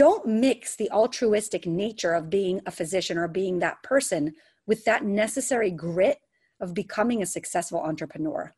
don't mix the altruistic nature of being a physician or being that person with that necessary grit of becoming a successful entrepreneur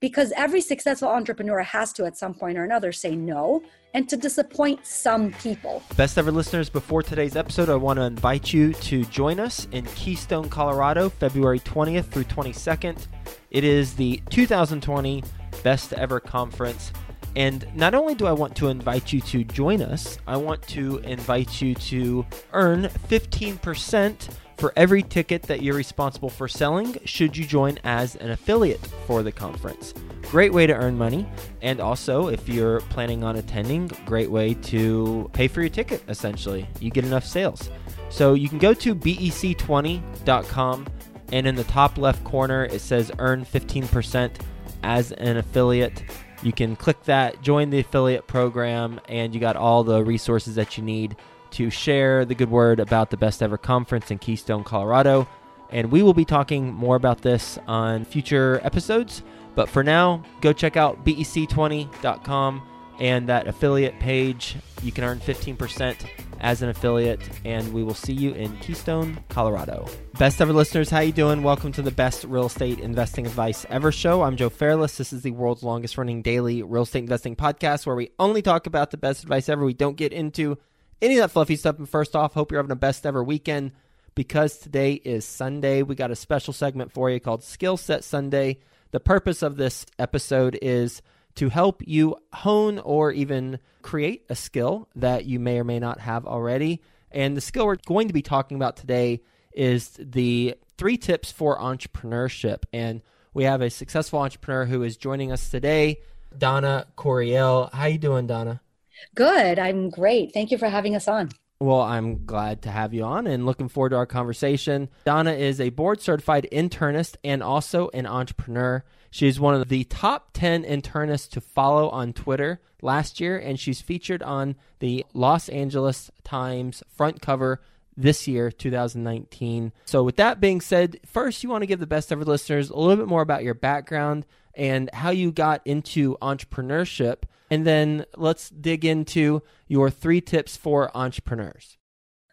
because every successful entrepreneur has to at some point or another say no and to disappoint some people. Best ever listeners, before today's episode, I want to invite you to join us in Keystone, Colorado, February 20th through 22nd. It is the 2020 Best Ever Conference. And not only do I want to invite you to join us, I want to invite you to earn 15% for every ticket that you're responsible for selling should you join as an affiliate for the conference. Great way to earn money. And also, if you're planning on attending, great way to pay for your ticket, essentially. You get enough sales. So you can go to bec20.com, and in the top left corner, it says earn 15% as an affiliate. You can click that, join the affiliate program, and you got all the resources that you need to share the good word about the Best Ever Conference in Keystone, Colorado. And we will be talking more about this on future episodes. But for now, go check out bec20.com and that affiliate page. You can earn 15% as an affiliate, and we will see you in Keystone, Colorado. Best ever listeners, how you doing? Welcome to the best real estate investing advice ever show. I'm Joe Fairless. This is the world's longest running daily real estate investing podcast where we only talk about the best advice ever. We don't get into any of that fluffy stuff. And first off, hope you're having a best ever weekend because today is Sunday. We got a special segment for you called Skill Set Sunday. The purpose of this episode is to help you hone or even create a skill that you may or may not have already. And the skill we're going to be talking about today is the three tips for entrepreneurship. And we have a successful entrepreneur who is joining us today, Donna Corriel. How you doing, Donna? Good. I'm great. Thank you for having us on. Well, I'm glad to have you on and looking forward to our conversation. Donna is a board certified internist and also an entrepreneur. She's one of the top 10 internists to follow on Twitter last year, and she's featured on the Los Angeles Times front cover this year, 2019. So, with that being said, first, you want to give the best ever listeners a little bit more about your background and how you got into entrepreneurship and then let's dig into your three tips for entrepreneurs.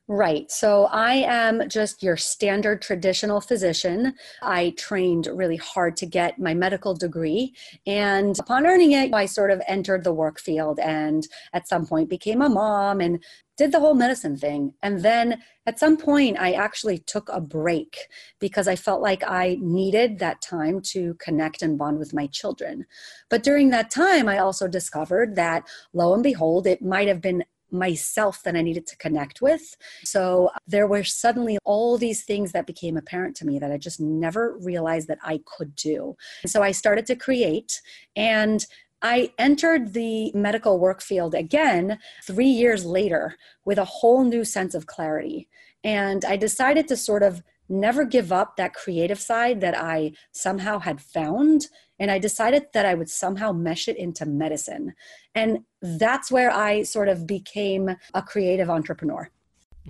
Right. So I am just your standard traditional physician. I trained really hard to get my medical degree. And upon earning it, I sort of entered the work field and at some point became a mom and did the whole medicine thing. And then at some point, I actually took a break because I felt like I needed that time to connect and bond with my children. But during that time, I also discovered that lo and behold, it might have been myself that I needed to connect with. So there were suddenly all these things that became apparent to me that I just never realized that I could do. And so I started to create and I entered the medical work field again three years later with a whole new sense of clarity. And I decided to sort of never give up that creative side that I somehow had found. And I decided that I would somehow mesh it into medicine. And that's where I sort of became a creative entrepreneur.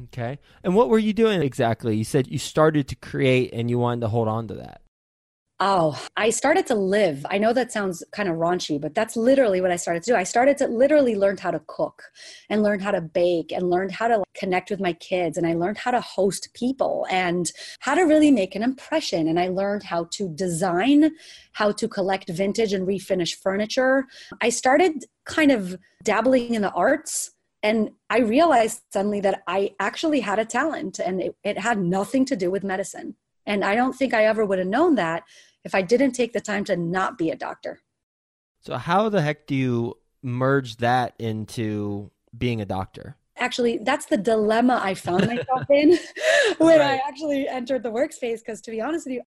Okay. And what were you doing exactly? You said you started to create and you wanted to hold on to that. Oh, I started to live. I know that sounds kind of raunchy, but that's literally what I started to do. I started to literally learn how to cook and learn how to bake and learned how to connect with my kids and I learned how to host people and how to really make an impression and I learned how to design, how to collect vintage and refinish furniture. I started kind of dabbling in the arts and I realized suddenly that I actually had a talent and it, it had nothing to do with medicine. And I don't think I ever would have known that if I didn't take the time to not be a doctor. So, how the heck do you merge that into being a doctor? Actually, that's the dilemma I found myself in when right. I actually entered the workspace. Because to be honest with you,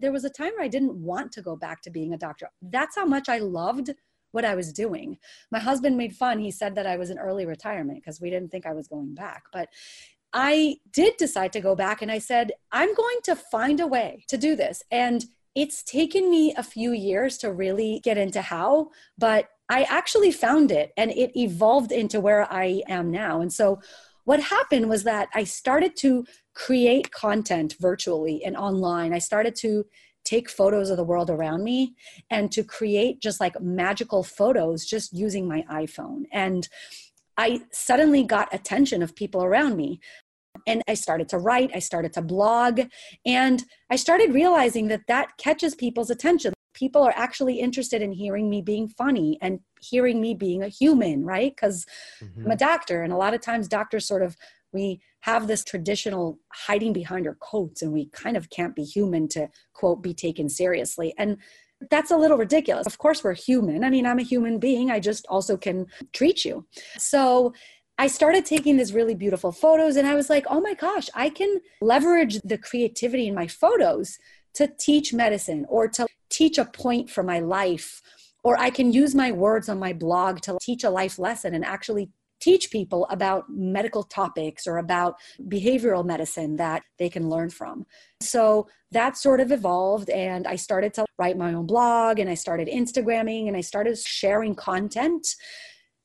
there was a time where I didn't want to go back to being a doctor. That's how much I loved what I was doing. My husband made fun. He said that I was in early retirement because we didn't think I was going back. But I did decide to go back and I said, I'm going to find a way to do this. And it's taken me a few years to really get into how, but I actually found it and it evolved into where I am now. And so what happened was that I started to create content virtually and online. I started to take photos of the world around me and to create just like magical photos just using my iPhone. And I suddenly got attention of people around me. And I started to write, I started to blog, and I started realizing that that catches people's attention. People are actually interested in hearing me being funny and hearing me being a human, right? Because mm-hmm. I'm a doctor, and a lot of times doctors sort of we have this traditional hiding behind our coats and we kind of can't be human to quote be taken seriously and that's a little ridiculous of course we're human i mean i'm a human being i just also can treat you so I started taking these really beautiful photos and I was like, oh my gosh, I can leverage the creativity in my photos to teach medicine or to teach a point for my life. Or I can use my words on my blog to teach a life lesson and actually teach people about medical topics or about behavioral medicine that they can learn from. So that sort of evolved, and I started to write my own blog and I started Instagramming and I started sharing content.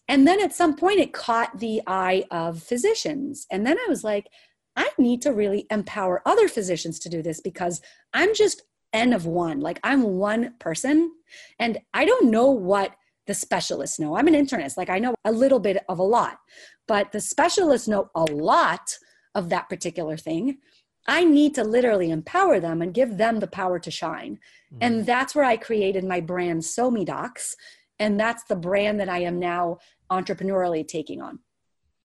And then at some point, it caught the eye of physicians. And then I was like, I need to really empower other physicians to do this because I'm just N of one. Like I'm one person and I don't know what the specialists know. I'm an internist, like I know a little bit of a lot, but the specialists know a lot of that particular thing. I need to literally empower them and give them the power to shine. Mm-hmm. And that's where I created my brand, SoMe Docs. And that's the brand that I am now entrepreneurially taking on.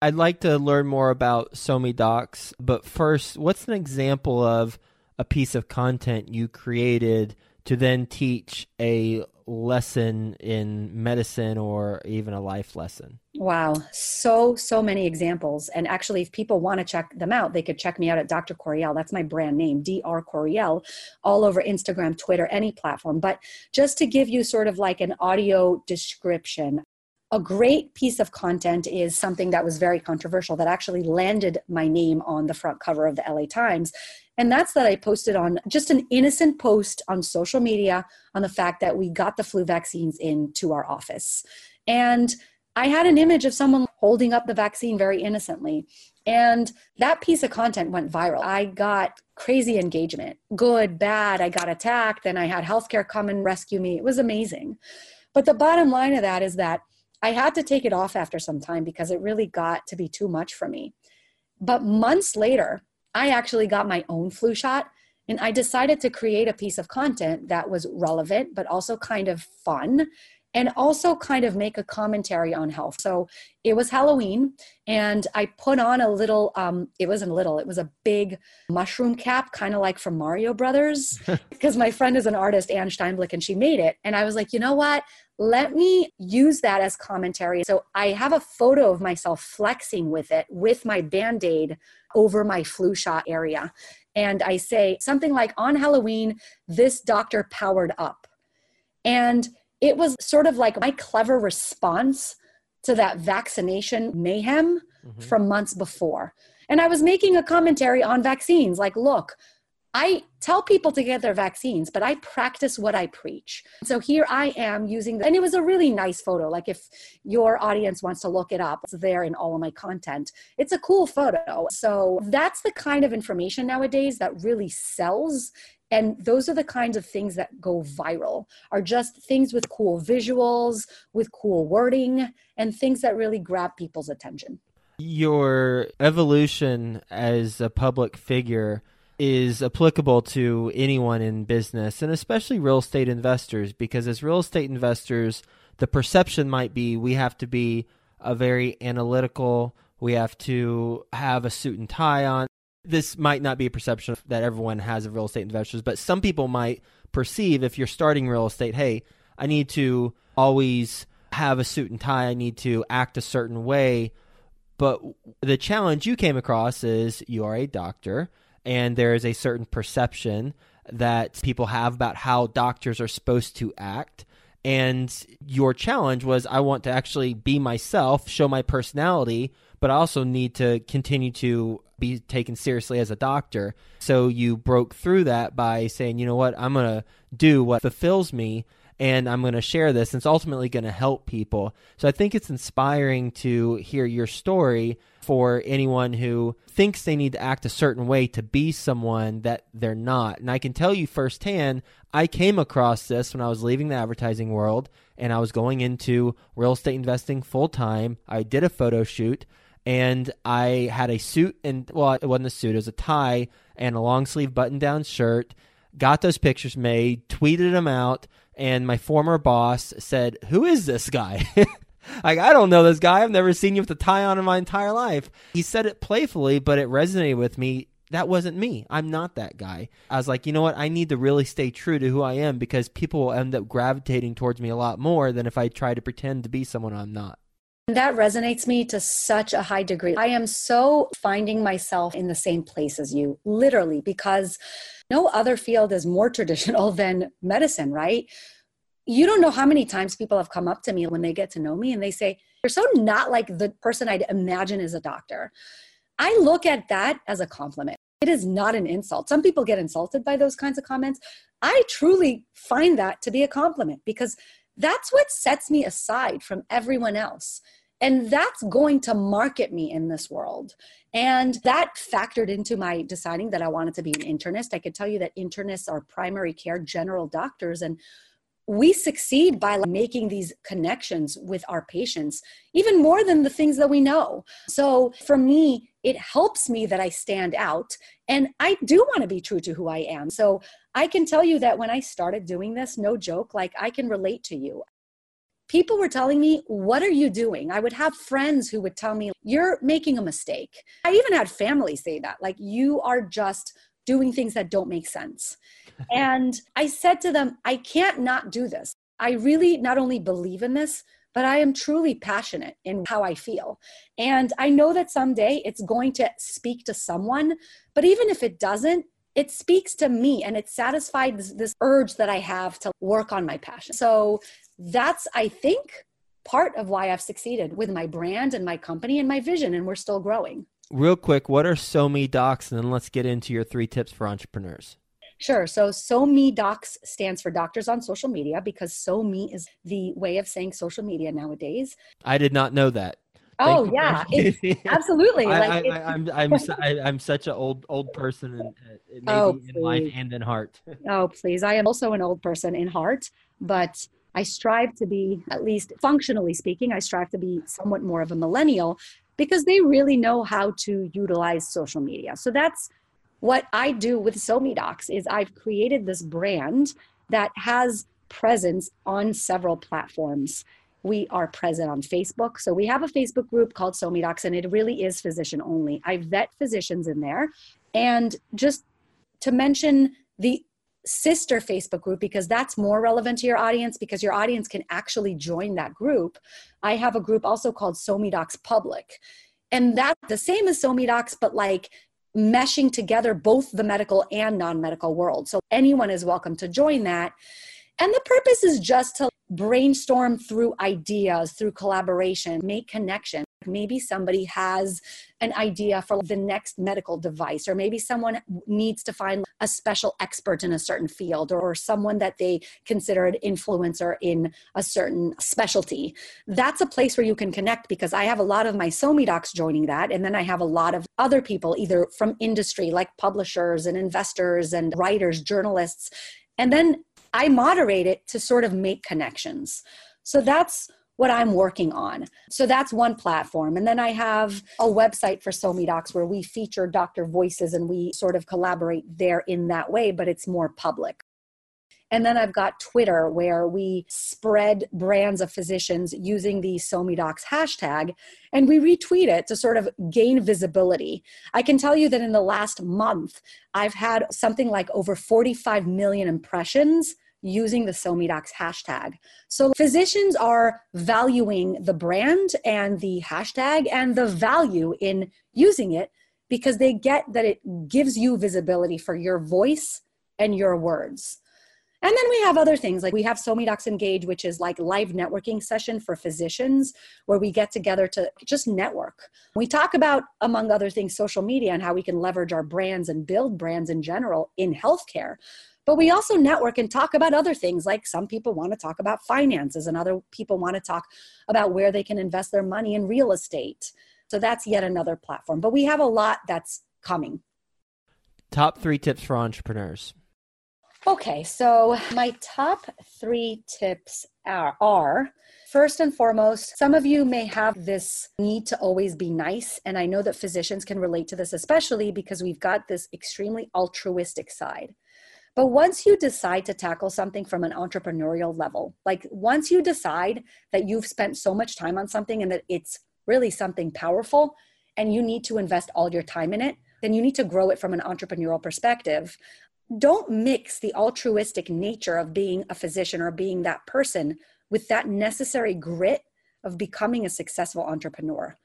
I'd like to learn more about SoMe Docs, but first, what's an example of a piece of content you created to then teach a lesson in medicine or even a life lesson? Wow, so so many examples. And actually, if people want to check them out, they could check me out at Dr. Corriel. That's my brand name, Dr. Corriel, all over Instagram, Twitter, any platform. But just to give you sort of like an audio description, a great piece of content is something that was very controversial that actually landed my name on the front cover of the LA Times. And that's that I posted on just an innocent post on social media on the fact that we got the flu vaccines into our office. And I had an image of someone holding up the vaccine very innocently. And that piece of content went viral. I got crazy engagement, good, bad. I got attacked, and I had healthcare come and rescue me. It was amazing. But the bottom line of that is that I had to take it off after some time because it really got to be too much for me. But months later, I actually got my own flu shot and I decided to create a piece of content that was relevant, but also kind of fun and also kind of make a commentary on health. So it was Halloween, and I put on a little, um, it wasn't little, it was a big mushroom cap, kind of like from Mario Brothers, because my friend is an artist, Anne Steinblick, and she made it. And I was like, you know what? Let me use that as commentary. So I have a photo of myself flexing with it with my band aid over my flu shot area. And I say something like, on Halloween, this doctor powered up. And it was sort of like my clever response to that vaccination mayhem mm-hmm. from months before. And I was making a commentary on vaccines like, look, I tell people to get their vaccines, but I practice what I preach. So here I am using, the, and it was a really nice photo. Like if your audience wants to look it up, it's there in all of my content. It's a cool photo. So that's the kind of information nowadays that really sells and those are the kinds of things that go viral are just things with cool visuals with cool wording and things that really grab people's attention. Your evolution as a public figure is applicable to anyone in business and especially real estate investors because as real estate investors the perception might be we have to be a very analytical we have to have a suit and tie on this might not be a perception that everyone has of real estate investors, but some people might perceive if you're starting real estate, hey, I need to always have a suit and tie, I need to act a certain way. But the challenge you came across is you are a doctor, and there is a certain perception that people have about how doctors are supposed to act. And your challenge was I want to actually be myself, show my personality, but I also need to continue to be taken seriously as a doctor. So you broke through that by saying, you know what, I'm going to do what fulfills me. and I'm going to share this. And it's ultimately going to help people. So I think it's inspiring to hear your story for anyone who thinks they need to act a certain way to be someone that they're not. And I can tell you firsthand, I came across this when I was leaving the advertising world and I was going into real estate investing full time. I did a photo shoot and I had a suit and well, it wasn't a suit, it was a tie and a long sleeve button down shirt. Got those pictures made, tweeted them out, and my former boss said, "Who is this guy?" like I don't know this guy. I've never seen you with a tie on in my entire life. He said it playfully, but it resonated with me. That wasn't me. I'm not that guy. I was like, you know what? I need to really stay true to who I am because people will end up gravitating towards me a lot more than if I try to pretend to be someone I'm not. That resonates me to such a high degree. I am so finding myself in the same place as you, literally, because no other field is more traditional than medicine, right? You don't know how many times people have come up to me when they get to know me and they say, You're so not like the person I'd imagine is a doctor. I look at that as a compliment. It is not an insult. Some people get insulted by those kinds of comments. I truly find that to be a compliment because that's what sets me aside from everyone else. And that's going to market me in this world. And that factored into my deciding that I wanted to be an internist. I could tell you that internists are primary care general doctors. And we succeed by making these connections with our patients even more than the things that we know so for me it helps me that i stand out and i do want to be true to who i am so i can tell you that when i started doing this no joke like i can relate to you people were telling me, What are you doing? I would have friends who would tell me, You're making a mistake. I even had family say that, like, you are just doing things that don't make sense. and I said to them, I can't not do this. I really not only believe in this, but I am truly passionate in how I feel. And I know that someday it's going to speak to someone, but even if it doesn't, it speaks to me and it satisfies this urge that I have to work on my passion. So that's, I think, part of why I've succeeded with my brand and my company and my vision, and we're still growing. Real quick, what are SoMe Docs? And then let's get into your three tips for entrepreneurs. Sure. So SoMe Docs stands for Doctors on Social Media because SoMe is the way of saying social media nowadays. I did not know that. Oh yeah, absolutely. I, like I, am I'm I'm, I, I'm such an old old person in, uh, oh, maybe oh, in life and in heart. oh please, I am also an old person in heart, but I strive to be, at least functionally speaking, I strive to be somewhat more of a millennial because they really know how to utilize social media. So that's what I do with SoMe Docs is I've created this brand that has presence on several platforms. We are present on Facebook. So we have a Facebook group called SoMe Docs, and it really is physician only. I vet physicians in there. And just to mention the sister Facebook group because that's more relevant to your audience because your audience can actually join that group. I have a group also called SoMe Docs Public. And that's the same as SoMe Docs, but like meshing together both the medical and non medical world. So anyone is welcome to join that. And the purpose is just to brainstorm through ideas, through collaboration, make connection. Maybe somebody has an idea for the next medical device, or maybe someone needs to find a special expert in a certain field, or someone that they consider an influencer in a certain specialty. That's a place where you can connect because I have a lot of my SoMe docs joining that. And then I have a lot of other people, either from industry like publishers and investors and writers, journalists. And then I moderate it to sort of make connections. So that's what I'm working on. So that's one platform. And then I have a website for SoMe Docs where we feature doctor voices and we sort of collaborate there in that way, but it's more public. And then I've got Twitter where we spread brands of physicians using the SoMe Docs hashtag and we retweet it to sort of gain visibility. I can tell you that in the last month, I've had something like over 45 million impressions using the SoMe Docs hashtag. So physicians are valuing the brand and the hashtag and the value in using it because they get that it gives you visibility for your voice and your words. And then we have other things like we have Somedocs Engage, which is like live networking session for physicians where we get together to just network. We talk about, among other things, social media and how we can leverage our brands and build brands in general in healthcare. But we also network and talk about other things, like some people want to talk about finances, and other people want to talk about where they can invest their money in real estate. So that's yet another platform. But we have a lot that's coming. Top three tips for entrepreneurs. Okay, so my top three tips are, are First and foremost, some of you may have this need to always be nice. And I know that physicians can relate to this, especially because we've got this extremely altruistic side. But once you decide to tackle something from an entrepreneurial level, like once you decide that you've spent so much time on something and that it's really something powerful and you need to invest all your time in it, then you need to grow it from an entrepreneurial perspective. Don't mix the altruistic nature of being a physician or being that person with that necessary grit of becoming a successful entrepreneur.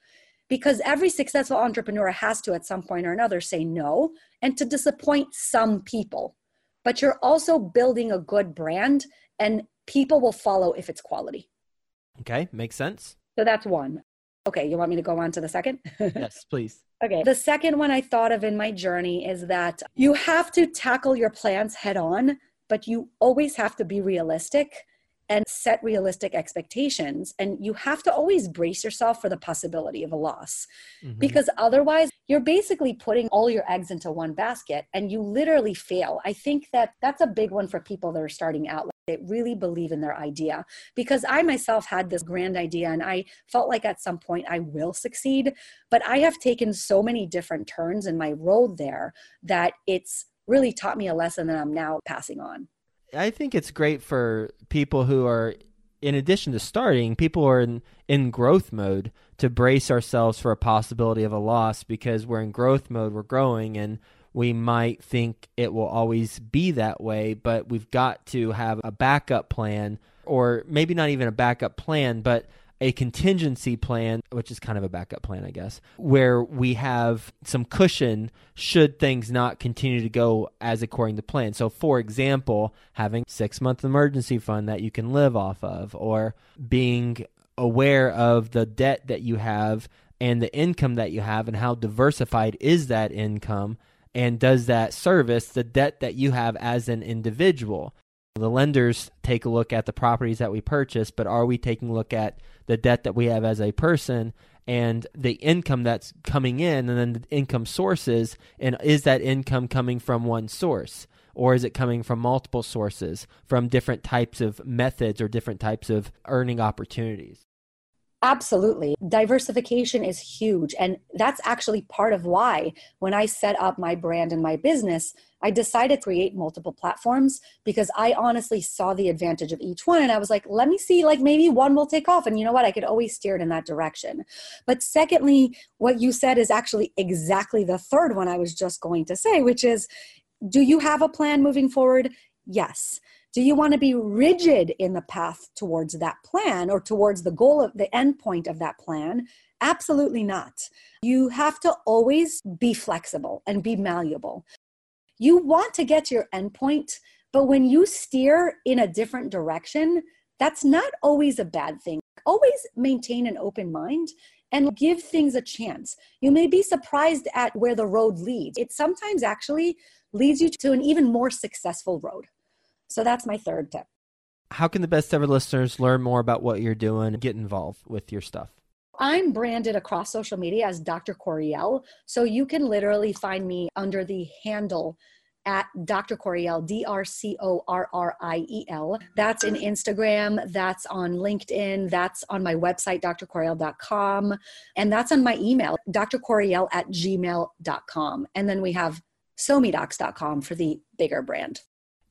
Because every successful entrepreneur has to, at some point or another, say no and to disappoint some people. But you're also building a good brand, and people will follow if it's quality. Okay, makes sense. So that's one. Okay, you want me to go on to the second? yes, please. Okay. The second one I thought of in my journey is that you have to tackle your plans head on, but you always have to be realistic and set realistic expectations. And you have to always brace yourself for the possibility of a loss mm-hmm. because otherwise you're basically putting all your eggs into one basket and you literally fail. I think that that's a big one for people that are starting out. They really believe in their idea because I myself had this grand idea and I felt like at some point I will succeed. But I have taken so many different turns in my road there that it's really taught me a lesson that I'm now passing on. I think it's great for people who are, in addition to starting, people are in, in growth mode to brace ourselves for a possibility of a loss because we're in growth mode, we're growing, and we might think it will always be that way, but we've got to have a backup plan, or maybe not even a backup plan, but a contingency plan, which is kind of a backup plan, I guess, where we have some cushion should things not continue to go as according to plan. So, for example, having six month emergency fund that you can live off of, or being aware of the debt that you have and the income that you have, and how diversified is that income, and does that service the debt that you have as an individual. The lenders take a look at the properties that we purchase, but are we taking a look at the debt that we have as a person and the income that's coming in and then the income sources? And is that income coming from one source? Or is it coming from multiple sources from different types of methods or different types of earning opportunities Absolutely. Diversification is huge. And that's actually part of why, when I set up my brand and my business, I decided to create multiple platforms because I honestly saw the advantage of each one. And I was like, let me see, like maybe one will take off. And you know what? I could always steer it in that direction. But secondly, what you said is actually exactly the third one I was just going to say, which is do you have a plan moving forward? Yes. Do you want to be rigid in the path towards that plan or towards the goal of the end point of that plan? Absolutely not. You have to always be flexible and be malleable. You want to get to your end point, but when you steer in a different direction, that's not always a bad thing. Always maintain an open mind and give things a chance. You may be surprised at where the road leads. It sometimes actually leads you to an even more successful road. So that's my third tip. How can the best ever listeners learn more about what you're doing and get involved with your stuff? I'm branded across social media as Dr. Corriel. So you can literally find me under the handle at Dr. Corriel, D R C O R R I E L. That's in Instagram, that's on LinkedIn, that's on my website, drcorriel.com, and that's on my email, drcorriel at gmail.com. And then we have somedocs.com for the bigger brand.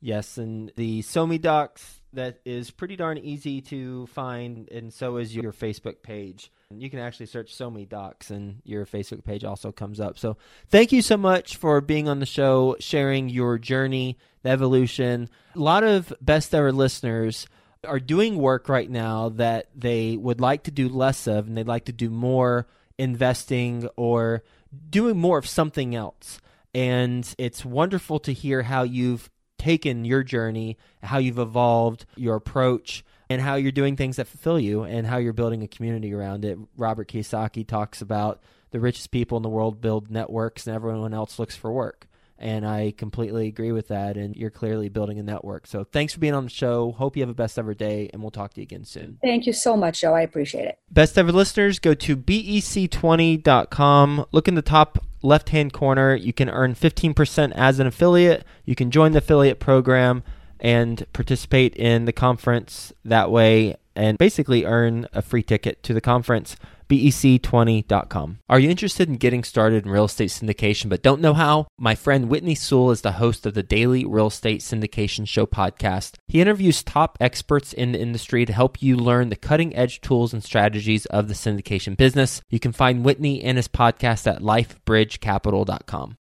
Yes, and the SoMe Docs that is pretty darn easy to find, and so is your Facebook page. You can actually search SoMe Docs, and your Facebook page also comes up. So, thank you so much for being on the show, sharing your journey, the evolution. A lot of best ever listeners are doing work right now that they would like to do less of, and they'd like to do more investing or doing more of something else. And it's wonderful to hear how you've taken your journey, how you've evolved your approach, and how you're doing things that fulfill you and how you're building a community around it. Robert Kiyosaki talks about the richest people in the world build networks and everyone else looks for work. And I completely agree with that. And you're clearly building a network. So thanks for being on the show. Hope you have a best ever day, and we'll talk to you again soon. Thank you so much, Joe. I appreciate it. Best ever listeners, go to bec20.com. Look in the top left hand corner. You can earn 15% as an affiliate. You can join the affiliate program and participate in the conference that way and basically earn a free ticket to the conference bec20.com. Are you interested in getting started in real estate syndication but don't know how? My friend Whitney Sewell is the host of the Daily Real Estate Syndication Show podcast. He interviews top experts in the industry to help you learn the cutting edge tools and strategies of the syndication business. You can find Whitney and his podcast at lifebridgecapital.com.